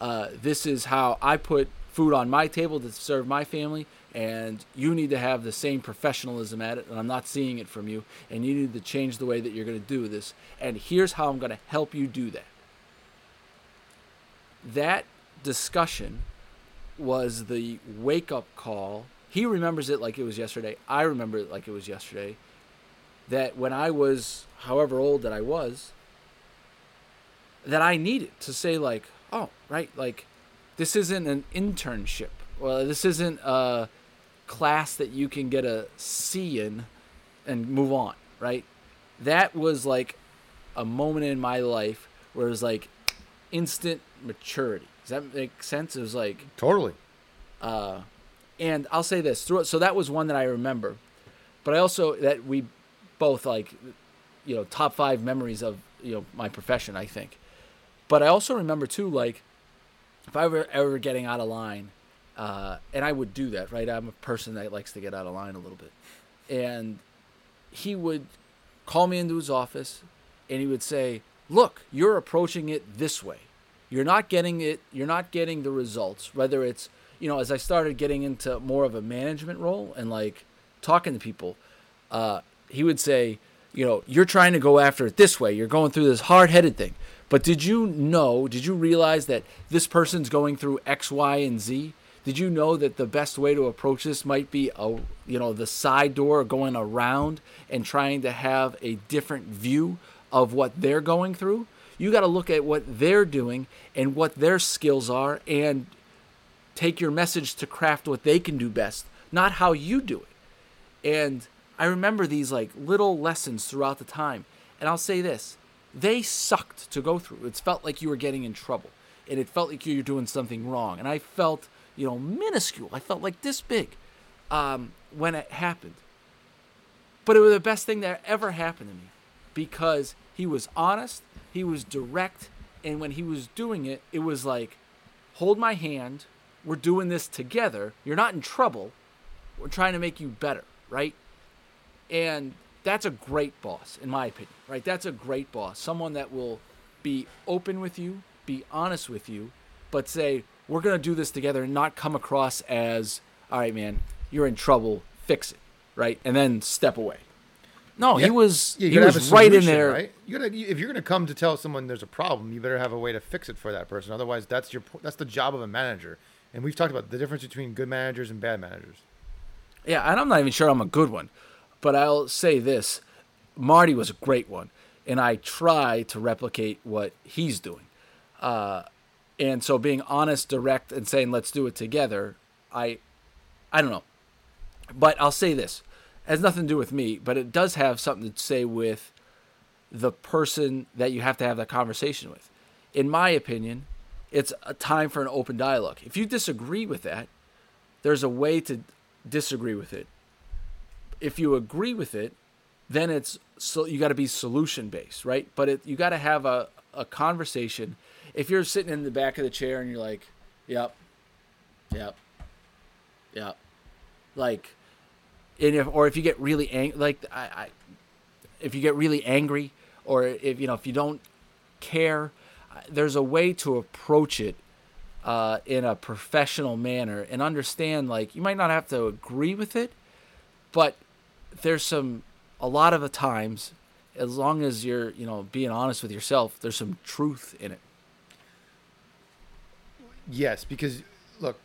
Uh, this is how I put food on my table to serve my family, and you need to have the same professionalism at it. And I'm not seeing it from you, and you need to change the way that you're going to do this. And here's how I'm going to help you do that. That discussion was the wake up call. He remembers it like it was yesterday. I remember it like it was yesterday. That when I was, however old that I was, that I needed to say like, oh, right, like this isn't an internship. Well, this isn't a class that you can get a C in and move on, right? That was like a moment in my life where it was like instant maturity. Does that make sense? It was like Totally. Uh, and I'll say this through so that was one that I remember, but I also that we both like, you know, top five memories of you know my profession. I think, but I also remember too like, if I were ever getting out of line, uh, and I would do that, right? I'm a person that likes to get out of line a little bit, and he would call me into his office, and he would say, "Look, you're approaching it this way." you're not getting it you're not getting the results whether it's you know as i started getting into more of a management role and like talking to people uh, he would say you know you're trying to go after it this way. You're going through this hard-headed thing. But did you know did you realize that this person's going through x y and z? Did you know that the best way to approach this might be a you know the side door going around and trying to have a different view of what they're going through you got to look at what they're doing and what their skills are and take your message to craft what they can do best, not how you do it. And I remember these like little lessons throughout the time. And I'll say this they sucked to go through. It felt like you were getting in trouble and it felt like you were doing something wrong. And I felt, you know, minuscule. I felt like this big um, when it happened. But it was the best thing that ever happened to me because he was honest, he was direct, and when he was doing it, it was like, hold my hand, we're doing this together. You're not in trouble. We're trying to make you better, right? And that's a great boss, in my opinion, right? That's a great boss. Someone that will be open with you, be honest with you, but say, we're going to do this together and not come across as, all right, man, you're in trouble, fix it, right? And then step away. No, he was Yeah, he was have a right in solution, there. Right? You gotta, if you're gonna come to tell someone there's a problem, you better have a way to fix it for that person. Otherwise, that's your that's the job of a manager. And we've talked about the difference between good managers and bad managers. Yeah, and I'm not even sure I'm a good one, but I'll say this: Marty was a great one, and I try to replicate what he's doing. Uh, and so, being honest, direct, and saying "Let's do it together," I, I don't know, but I'll say this: has nothing to do with me, but it does have something to say with the person that you have to have that conversation with. In my opinion, it's a time for an open dialogue. If you disagree with that, there's a way to disagree with it. If you agree with it, then it's so you got to be solution based, right? But it, you got to have a, a conversation. If you're sitting in the back of the chair and you're like, "Yep, yep, yep," like, and if or if you get really angry, like I, I, if you get really angry, or if you know if you don't care, there's a way to approach it uh, in a professional manner and understand like you might not have to agree with it, but there's some a lot of the times as long as you're you know being honest with yourself there's some truth in it. Yes, because look,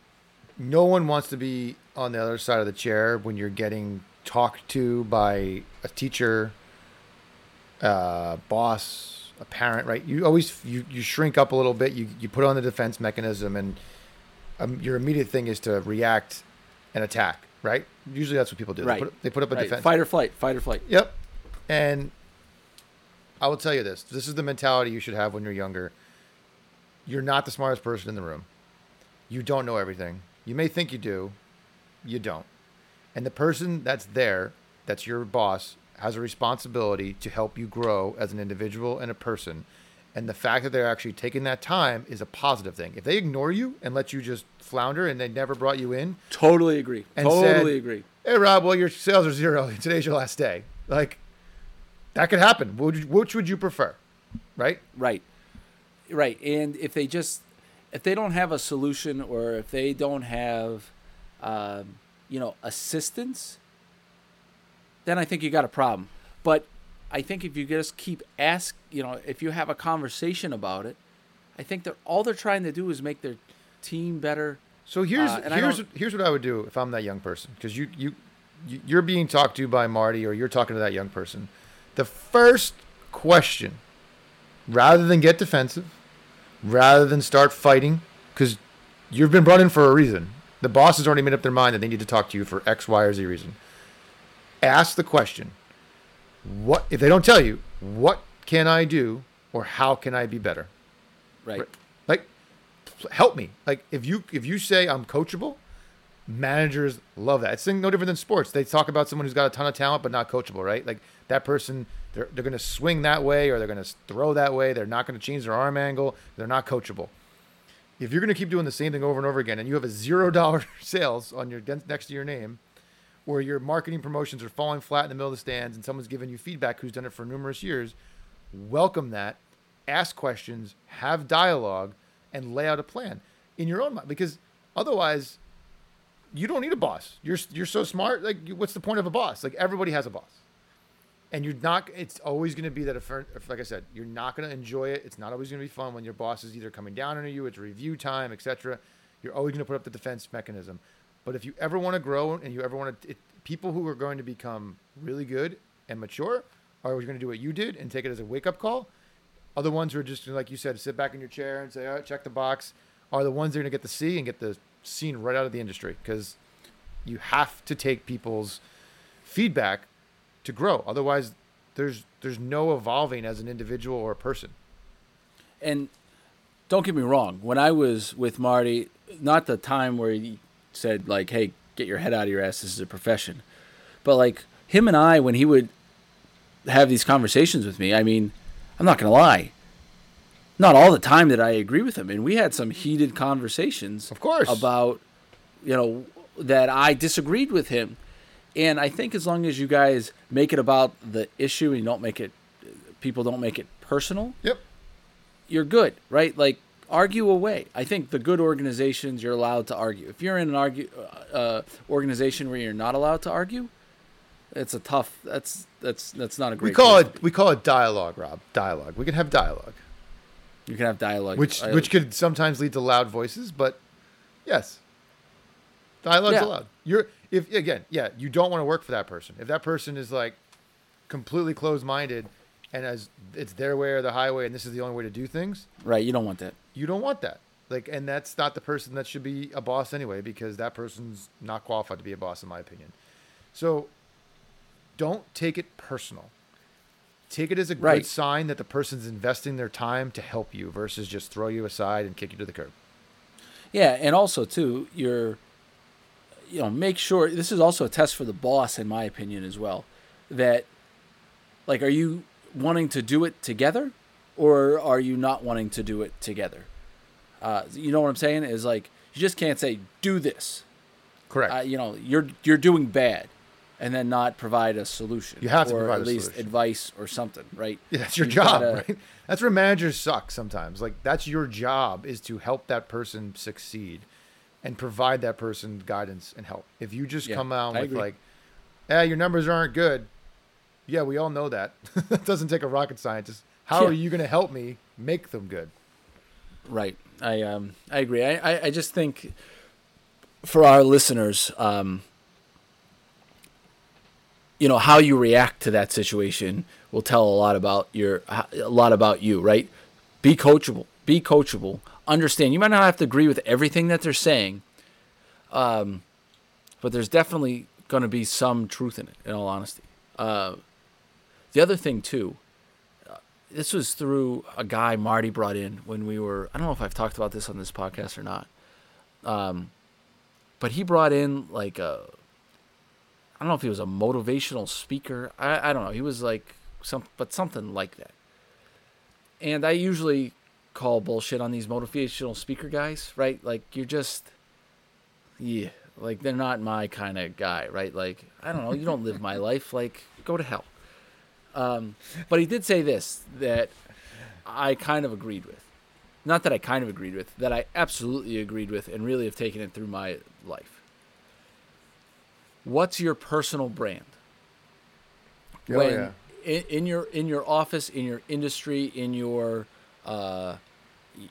no one wants to be on the other side of the chair when you're getting talked to by a teacher, uh, boss, a parent, right? You always you, you shrink up a little bit. You you put on the defense mechanism, and um, your immediate thing is to react and attack, right? Usually that's what people do. Right. They put, they put up a right. defense. fight or flight fight or flight Yep. And I will tell you this this is the mentality you should have when you're younger. You're not the smartest person in the room. You don't know everything. You may think you do, you don't. And the person that's there, that's your boss, has a responsibility to help you grow as an individual and a person. And the fact that they're actually taking that time is a positive thing. If they ignore you and let you just flounder and they never brought you in, totally agree totally said- agree hey Rob, well your sales are zero. Today's your last day. Like that could happen. Which, which would you prefer? Right? Right. Right. And if they just if they don't have a solution or if they don't have um, you know, assistance, then I think you got a problem. But I think if you just keep ask, you know, if you have a conversation about it, I think that all they're trying to do is make their team better. So here's Uh, here's here's what I would do if I'm that young person because you you you- you're being talked to by Marty or you're talking to that young person. The first question, rather than get defensive, rather than start fighting, because you've been brought in for a reason. The boss has already made up their mind that they need to talk to you for X, Y, or Z reason. Ask the question. What if they don't tell you? What can I do, or how can I be better? Right. Right. Like, help me. Like, if you if you say I'm coachable, managers love that. It's no different than sports. They talk about someone who's got a ton of talent but not coachable, right? Like that person, they're they're going to swing that way or they're going to throw that way. They're not going to change their arm angle. They're not coachable. If you're going to keep doing the same thing over and over again, and you have a zero dollar sales on your next to your name, or your marketing promotions are falling flat in the middle of the stands, and someone's giving you feedback who's done it for numerous years, welcome that, ask questions, have dialogue, and lay out a plan in your own mind. Because otherwise, you don't need a boss. You're you're so smart. Like, what's the point of a boss? Like, everybody has a boss, and you're not. It's always going to be that. If, if, like I said, you're not going to enjoy it. It's not always going to be fun when your boss is either coming down on you. It's review time, etc. You're always going to put up the defense mechanism. But if you ever want to grow and you ever want to, people who are going to become really good and mature are going to do what you did and take it as a wake up call. Other ones who are just like you said, sit back in your chair and say, "All right, check the box," are the ones that are going to get the C and get the scene right out of the industry because you have to take people's feedback to grow. Otherwise, there's there's no evolving as an individual or a person. and don't get me wrong when i was with marty not the time where he said like hey get your head out of your ass this is a profession but like him and i when he would have these conversations with me i mean i'm not gonna lie not all the time that i agree with him and we had some heated conversations Of course. about you know that i disagreed with him and i think as long as you guys make it about the issue and you don't make it people don't make it personal Yep. you're good, right? Like argue away. I think the good organizations you're allowed to argue. If you're in an argue uh, organization where you're not allowed to argue, it's a tough. That's that's that's not a great. We call it we call it dialogue, Rob. Dialogue. We can have dialogue, You can have dialogue, which I- which could sometimes lead to loud voices, but yes, dialogue's Yeah. allowed. You're if again, yeah, you don't want to work for that person. If that person is like completely closed minded and as it's their way or the highway and this is the only way to do things, right. You don't want that. you don't want that. Like, and that's not the person that should be a boss anyway, because that person's not qualified to be a boss, in my opinion. So, don't take it personal. Take it as a Right. good sign that the person's investing their time to help you versus just throw you aside and kick you to the curb. Yeah, and also too, you're you know, make sure this is also a test for the boss, in my opinion, as well. That, like, are you wanting to do it together, or are you not wanting to do it together? Uh, you know what I'm saying? Is like you just can't say do this. Correct. Uh, you know, you're you're doing bad, and then not provide a solution. You have to or provide at least solution. advice or something, right? Yeah, that's your You've job, gotta- right? That's where managers suck sometimes. Like that's your job is to help that person succeed and provide that person guidance and help. If you just Yeah, come out I with agree. like, "Eh, your numbers aren't good." Yeah, we all know that. that doesn't take a rocket scientist. How Yeah. are you going to help me make them good? Right. I um I agree. I I, I just think for our listeners, um, you know how you react to that situation will tell a lot about your a lot about you. Right. Be coachable. Be coachable. Understand. You might not have to agree with everything that they're saying, um, but there's definitely going to be some truth in it. In all honesty. Uh, the other thing too this was through a guy Marty brought in when we were. I don't know if I've talked about this on this podcast or not. Um, but he brought in like a. I don't know if he was a motivational speaker. I, I don't know. He was like some, but something like that. And I usually call bullshit on these motivational speaker guys, right? Like you're just, yeah, like they're not my kind of guy, right? Like I don't know. You don't live my life. Like go to hell. Um, but he did say this that I kind of agreed with. Not that I kind of agreed with, that I absolutely agreed with and really have taken it through my life. What's your personal brand? Oh, yeah. in, in your in your office, in your industry, in your uh,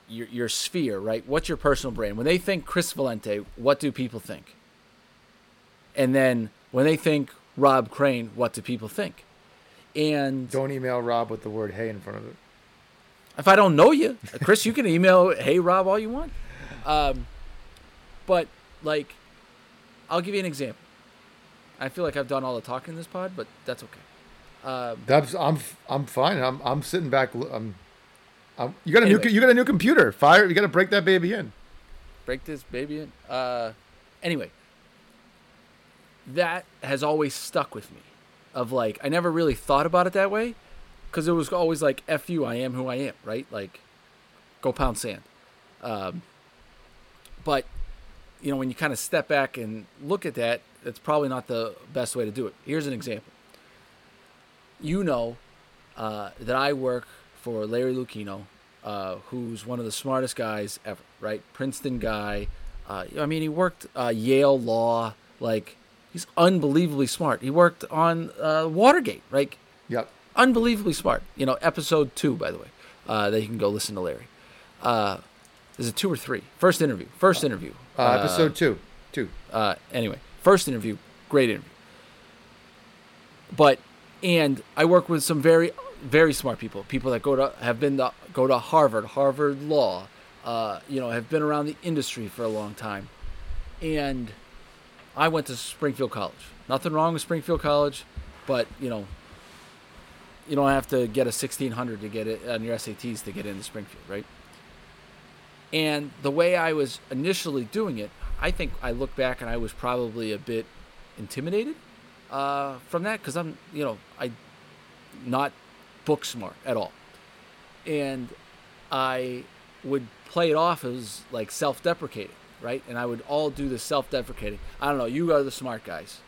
your your sphere, right? What's your personal brand? When they think Chris Valente, what do people think? And then when they think Rob Crane, what do people think? And Don't email Rob with the word "hey" in front of it. if I don't know you, Chris, you can email hey Rob all you want. Um, but like, I'll give you an example. I feel like I've done all the talking in this pod, but that's okay. Um, That's I'm I'm fine. I'm I'm sitting back. I'm, I'm you got a Anyway. new you got a new computer. Fire. You got to break that baby in. break this baby in. Uh, anyway, that has always stuck with me. Of like, I never really thought about it that way, because it was always like, "F you, I am who I am," right? Like, go pound sand. Um, but you know, when you kind of step back and look at that, that's probably not the best way to do it. Here's an example. You know uh, that I work for Larry Lucchino, uh, who's one of the smartest guys ever, right? Princeton guy. Uh, I mean, he worked uh, Yale Law. Like, he's unbelievably smart. He worked on uh, Watergate, right? Yep. unbelievably smart. You know, episode two, by the way, uh, that you can go listen to Larry. Uh, is it two or three? First interview. First interview. Uh, episode two. Two. Uh, anyway, first interview, great interview. But and I work with some very very smart people, people that go to have been to, go to Harvard, Harvard Law, uh, you know, have been around the industry for a long time, and I went to Springfield College. Nothing wrong with Springfield College, but you know, you don't have to get a 1600 to get it on your SATs to get into Springfield, right? And the way I was initially doing it, I think I look back and I was probably a bit intimidated uh, from that because I'm, you know, I not book smart at all, and I would play it off as like self-deprecating, right? And I would all do the self-deprecating. I don't know. You are the smart guys,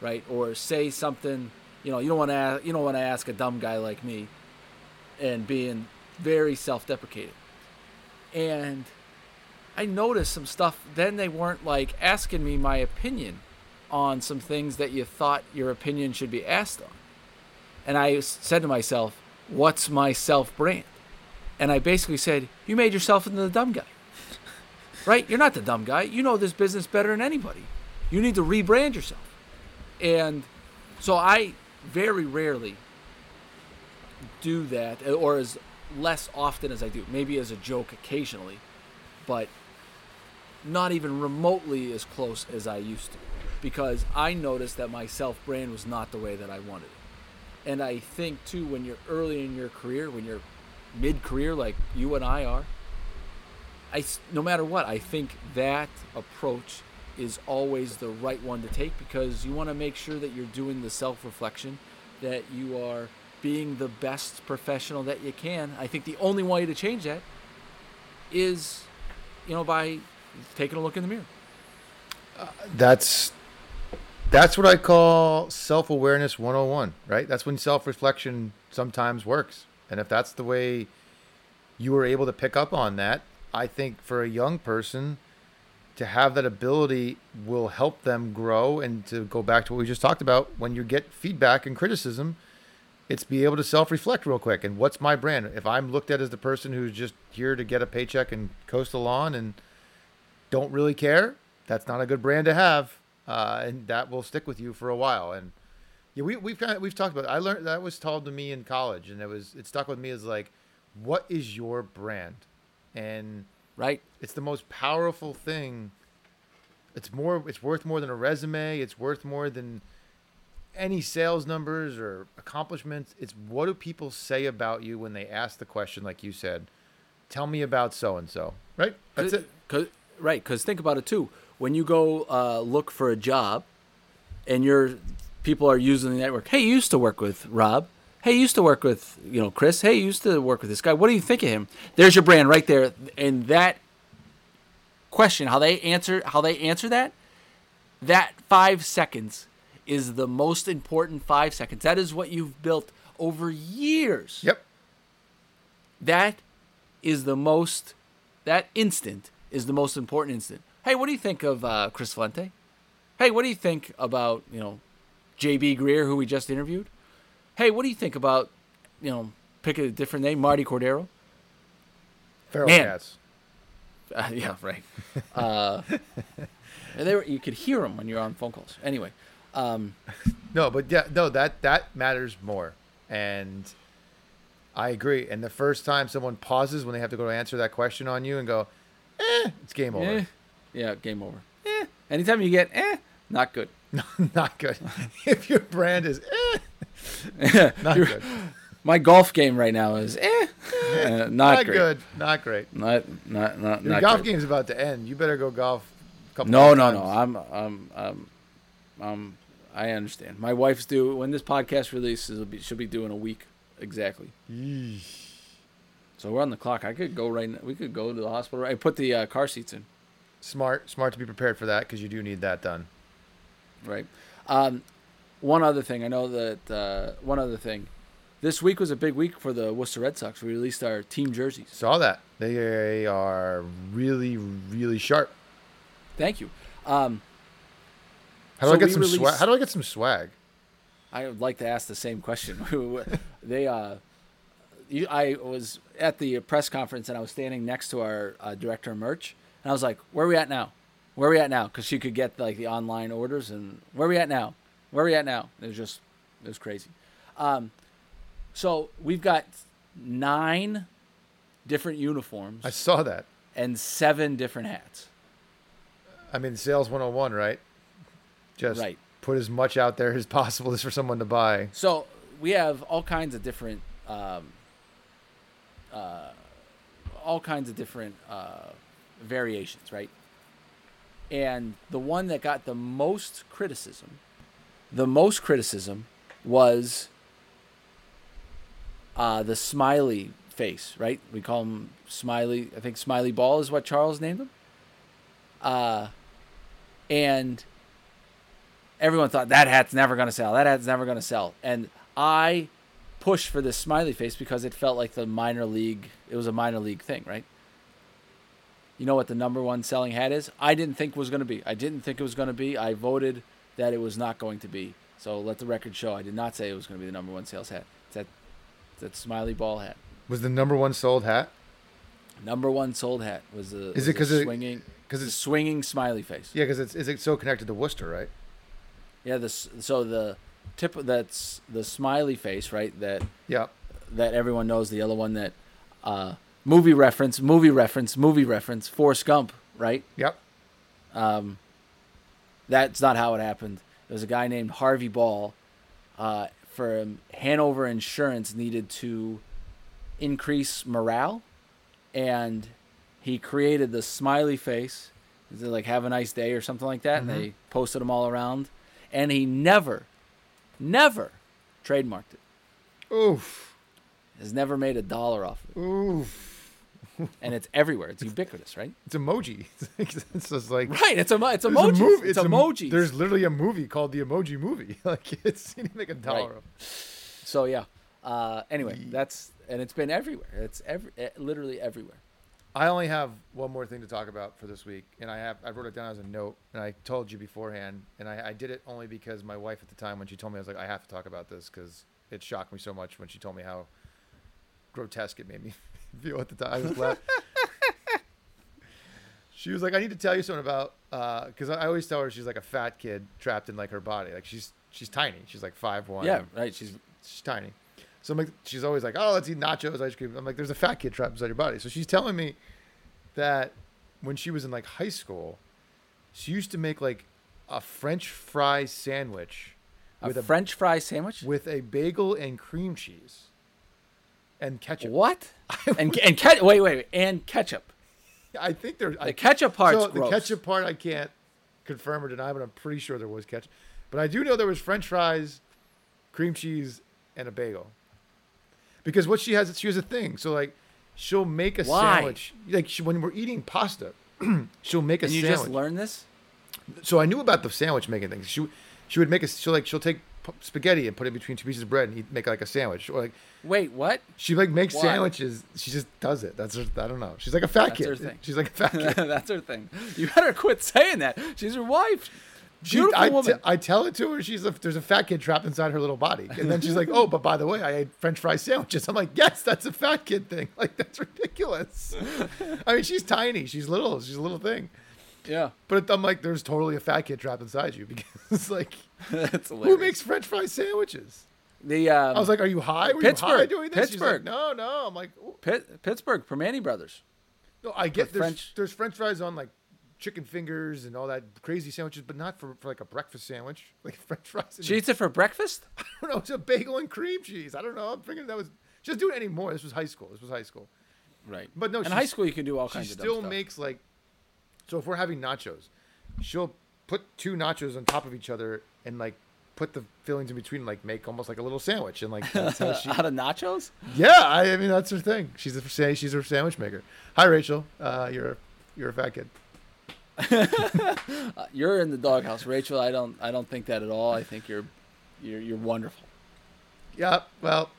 right? Or say something. You know, you don't want to. You don't want to ask a dumb guy like me, and being very self-deprecating. And I noticed some stuff. Then they weren't like asking me my opinion on some things that you thought your opinion should be asked on. And I said to myself, "What's my self brand?" And I basically said, "You made yourself into the dumb guy." right? You're not the dumb guy. You know this business better than anybody. You need to rebrand yourself. And so I very rarely do that, uh, or as less often as I do. Maybe as a joke occasionally, but not even remotely as close as I used to. Because I noticed that my self brand was not the way that I wanted it. And I think too, when you're early in your career, when you're mid career like you and I are, I no matter what, I think that approach is always the right one to take because you want to make sure that you're doing the self reflection, that you are being the best professional that you can. I think the only way to change that is, you know, by taking a look in the mirror. Uh, that's that's what I call self awareness 101, right? That's when self reflection sometimes works. And if that's the way you were able to pick up on that, I think for a young person to have that ability will help them grow. And to go back to what we just talked about, when you get feedback and criticism, it's be able to self reflect real quick. And what's my brand? If I'm looked at as the person who's just here to get a paycheck and coast along and don't really care, that's not a good brand to have. Uh, and that will stick with you for a while. And yeah, we, we've kind of, we've talked about it. I learned that was told to me in college and it was, it stuck with me as like, what is your brand? And Right? it's the most powerful thing. It's more. It's worth more than a resume. It's worth more than any sales numbers or accomplishments. It's what do people say about you when they ask the question, like you said. Tell me about so and so. Right. That's it. Cause, right, because think about it too. When you go uh, look for a job, and your people are using the network. Hey, you used to work with Rob. Hey, you used to work with you know Chris. Hey, you used to work with this guy. What do you think of him? There's your brand right there. And that question, how they answer, how they answer that, that five seconds is the most important five seconds. That is what you've built over years Yep. that is the most that instant is the most important instant hey what do you think of uh, chris Valente? hey what do you think about you know jb greer who we just interviewed hey what do you think about you know pick a different name marty cordero Feral Man. cats. uh, yeah right uh, and they were, you could hear them when you're on phone calls anyway um, No, but yeah, no, that that matters more. And I agree. And the first time someone pauses when they have to go to answer that question on you and go, eh, it's game over. eh, yeah game over eh. anytime you get eh not good not good. if your brand is eh, not good. my golf game right now is eh, eh, not, Not good. Not great. Not not not Your not golf great. game's about to end. You better go golf. A couple No, no, no. times. I'm um um um I understand. My wife's due when this podcast releases. It'll be, she'll be due in a week exactly. So we're on the clock. I could go right. Now. We could go to the hospital. I put the uh, car seats in. Smart, smart to be prepared for that because you do need that done. Right. Um, one other thing. I know that uh, one other thing. This week was a big week for the Worcester Red Sox. We released our team jerseys. Saw that. They are really, really sharp. Thank you. Um, How do So I get some swag? How do I get some swag? I would like to ask the same question. they, uh, I was at the press conference and I was standing next to our uh, director of merch, and I was like, "Where are we at now? Where are we at now?" Because she could get like the online orders, and where are we at now? Where are we at now? It was just, it was crazy. Um, so we've got nine different uniforms I saw that. and seven different hats. I mean, sales 101, right? Just Right. put as much out there as possible just for someone to buy. So we have all kinds of different, um, uh, all kinds of different uh, variations, right? And the one that got the most criticism, the most criticism was uh, the smiley face, right? We call him Smiley. I think Smiley Ball is what Charles named him. Uh, and everyone thought that hat's never going to sell. That hat's never going to sell. And I pushed for this smiley face because it felt like the minor league. It was a minor league thing, right? You know what the number one selling hat is? I didn't think was going to be. I didn't think it was going to be. I voted that it was not going to be. So let the record show. I did not say it was going to be the number one sales hat. It's that it's that smiley ball hat. Was the number one sold hat? Number one sold hat was the Is was it 'cause the it- swinging Because it's swinging smiley face. yeah, because it's is it so connected to Worcester, right? Yeah, this so the tip that's the smiley face, right? That Yeah. that everyone knows, the yellow one that uh movie reference, movie reference, movie reference, Forrest Gump, right? Yep. Um that's not how it happened. There was a guy named Harvey Ball uh for Hanover Insurance needed to increase morale and he created the smiley face Is it like "Have a nice day" or something like that? And they posted them all around, and he never, never trademarked it. Oof. Has never made a dollar off of it, Oof. and it's everywhere. It's ubiquitous, right? It's emoji. it's just like Right. It's a it's there's emoji. it's a m- emojis. There's literally a movie called the Emoji Movie. Like it's you make a dollar. Right. So yeah. Uh, anyway, that's and it's been everywhere. It's every eh, literally everywhere. I only have one more thing to talk about for this week, and I have I wrote it down as a note, and I told you beforehand, and I, I did it only because my wife at the time when she told me I was like I have to talk about this because it shocked me so much when she told me how grotesque it made me feel at the time. I was laughing. she was like, I need to tell you something about uh, because I I always tell her she's like a fat kid trapped in like her body, like she's she's tiny, she's like five one. Yeah. Right. She's she's tiny. So I'm like, she's always like, oh, let's eat nachos, ice cream. I'm like, there's a fat kid trapped inside your body. So she's telling me that when she was in like high school, she used to make like a French fry sandwich a with a, French fry sandwich. with a bagel and cream cheese and ketchup. what? and and ke- wait, wait, wait, and ketchup. I think there's The ketchup part's so gross. the ketchup part I can't confirm or deny, but I'm pretty sure there was ketchup. But I do know there was French fries, cream cheese, and a bagel. Because what she has, she has a thing. So like, she'll make a Why? sandwich. Like she, when we're eating pasta, she'll make a And you sandwich. just learned this? so I knew about the sandwich making things. She she would make a she'll like she'll take spaghetti and put it between two pieces of bread and eat, make like a sandwich. Or like Wait, what? she like makes Why? sandwiches. She just does it. That's her, I don't know. She's like a fat That's kid. her thing. She's like a fat kid. That's her thing. You better quit saying that. She's your wife. She, Beautiful I, woman. t- I tell it to her. She's a, there's a fat kid trapped inside her little body, and then she's like, "Oh, but by the way, I ate French fry sandwiches." I'm like, "Yes, that's a fat kid thing. Like that's ridiculous." I mean, she's tiny. She's little. She's a little thing. yeah. But I'm like, there's totally a fat kid trapped inside you because like, That's who makes French fry sandwiches? the um, I was like, "Are you high? Were you high Pittsburgh. doing this?" She's like, Pittsburgh. no, no. I'm like. Pitt, Pittsburgh, Primanti Brothers. no, I get there's French- there's French fries on like chicken fingers and all that crazy sandwiches, but not for, for like a breakfast sandwich, like French fries. She eats it for breakfast? I don't know. It's a bagel and cream cheese. I don't know. I'm thinking that was. She doesn't do it anymore. This was high school. This was high school. Right. But no, in high school you can do all kinds of dumb still makes like. So if we're having nachos, she'll put two nachos on top of each other and like put the fillings in between, like make almost like a little sandwich, and like that's how she. out of nachos? yeah, I, I mean that's her thing. She's a she's a sandwich maker. Hi Rachel, uh, you're a, you're a fat kid. You're in the doghouse, Rachel. I don't I don't think that at all. I think you're you're you're wonderful. Yeah, well,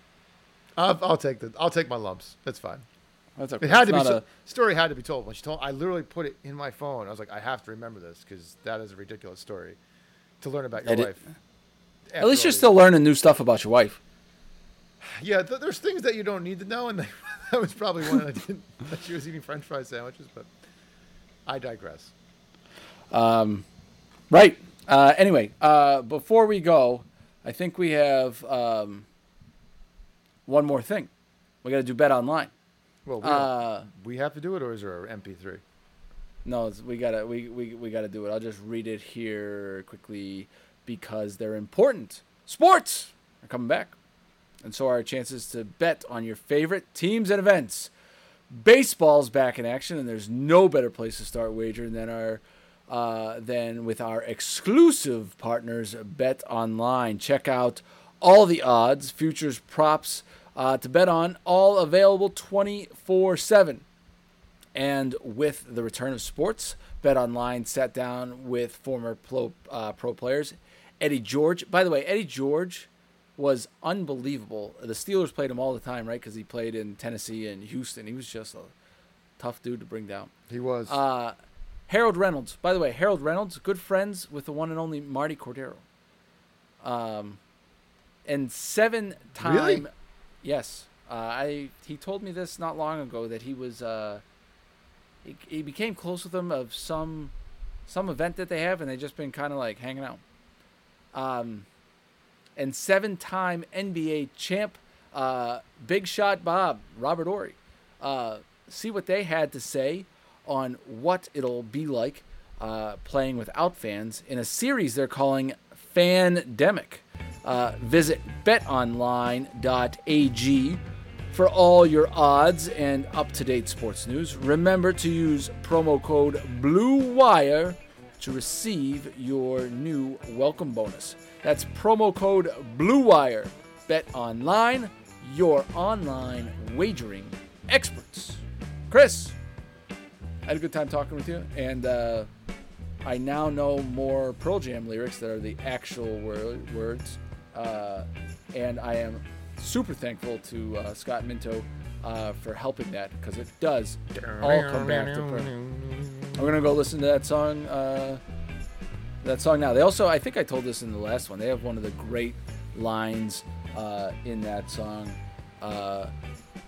I'll, I'll take the I'll take my lumps. That's fine. That's okay. It had to be. a- story had to be told. When she told, I literally put it in my phone. I was like, I have to remember this because that is a ridiculous story to learn about your Edit- wife. at least you're still learning new stuff about your wife. Yeah, th- there's things that you don't need to know, and that was probably one I didn't. that she was eating French fry sandwiches, but I digress. Right. Uh, anyway, uh, before we go, I think we have um, one more thing. We got to do bet online. Well, we, Uh, we have to do it, or is there an MP3? no, it's, we gotta we, we, we gotta do it. I'll just read it here quickly because they're important. Sports are coming back, and so are our chances to bet on your favorite teams and events. Baseball's back in action, and there's no better place to start wagering than our uh, than with our exclusive partners, Bet Online. Check out all the odds, futures, props uh, to bet on, all available 24 7. And with the return of sports, Bet Online sat down with former pro, uh, pro players. Eddie George, by the way, Eddie George was unbelievable. The Steelers played him all the time, right? Because he played in Tennessee and Houston. He was just a tough dude to bring down. He was. Uh, Harold Reynolds, by the way, Harold Reynolds, good friends with the one and only Marty Cordero. Um, and seven time, Really? yes, uh, I he told me this not long ago that he was uh, he, he became close with them of some some event that they have, and they just been kind of like hanging out. Um, and seven time NBA champ, uh, Big Shot Bob, Robert Horry. Uh, see what they had to say on what it'll be like uh, playing without fans in a series they're calling Fandemic. Uh, visit betonline.ag For all your odds and up to date sports news, remember to use promo code BLUEWIRE to receive your new welcome bonus. That's promo code BLUEWIRE. Bet online, your online wagering experts. Chris, I had a good time talking with you, and uh, I now know more Pearl Jam lyrics that are the actual word, words, uh, and I am super thankful to uh, Scott Minto uh, for helping that because it does all come back to Pearl. I'm gonna go listen to that song. Uh, that song now. They also, I think I told this in the last one. They have one of the great lines uh, in that song.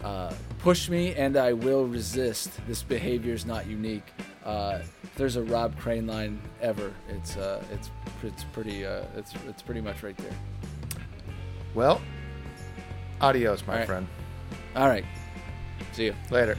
Uh, push me and I will resist. This behavior is not unique. Uh, if there's a Rob Crane line ever, it's uh, it's it's pretty uh, it's it's pretty much right there. Well, adios, my All right. friend. All right, see you. Later.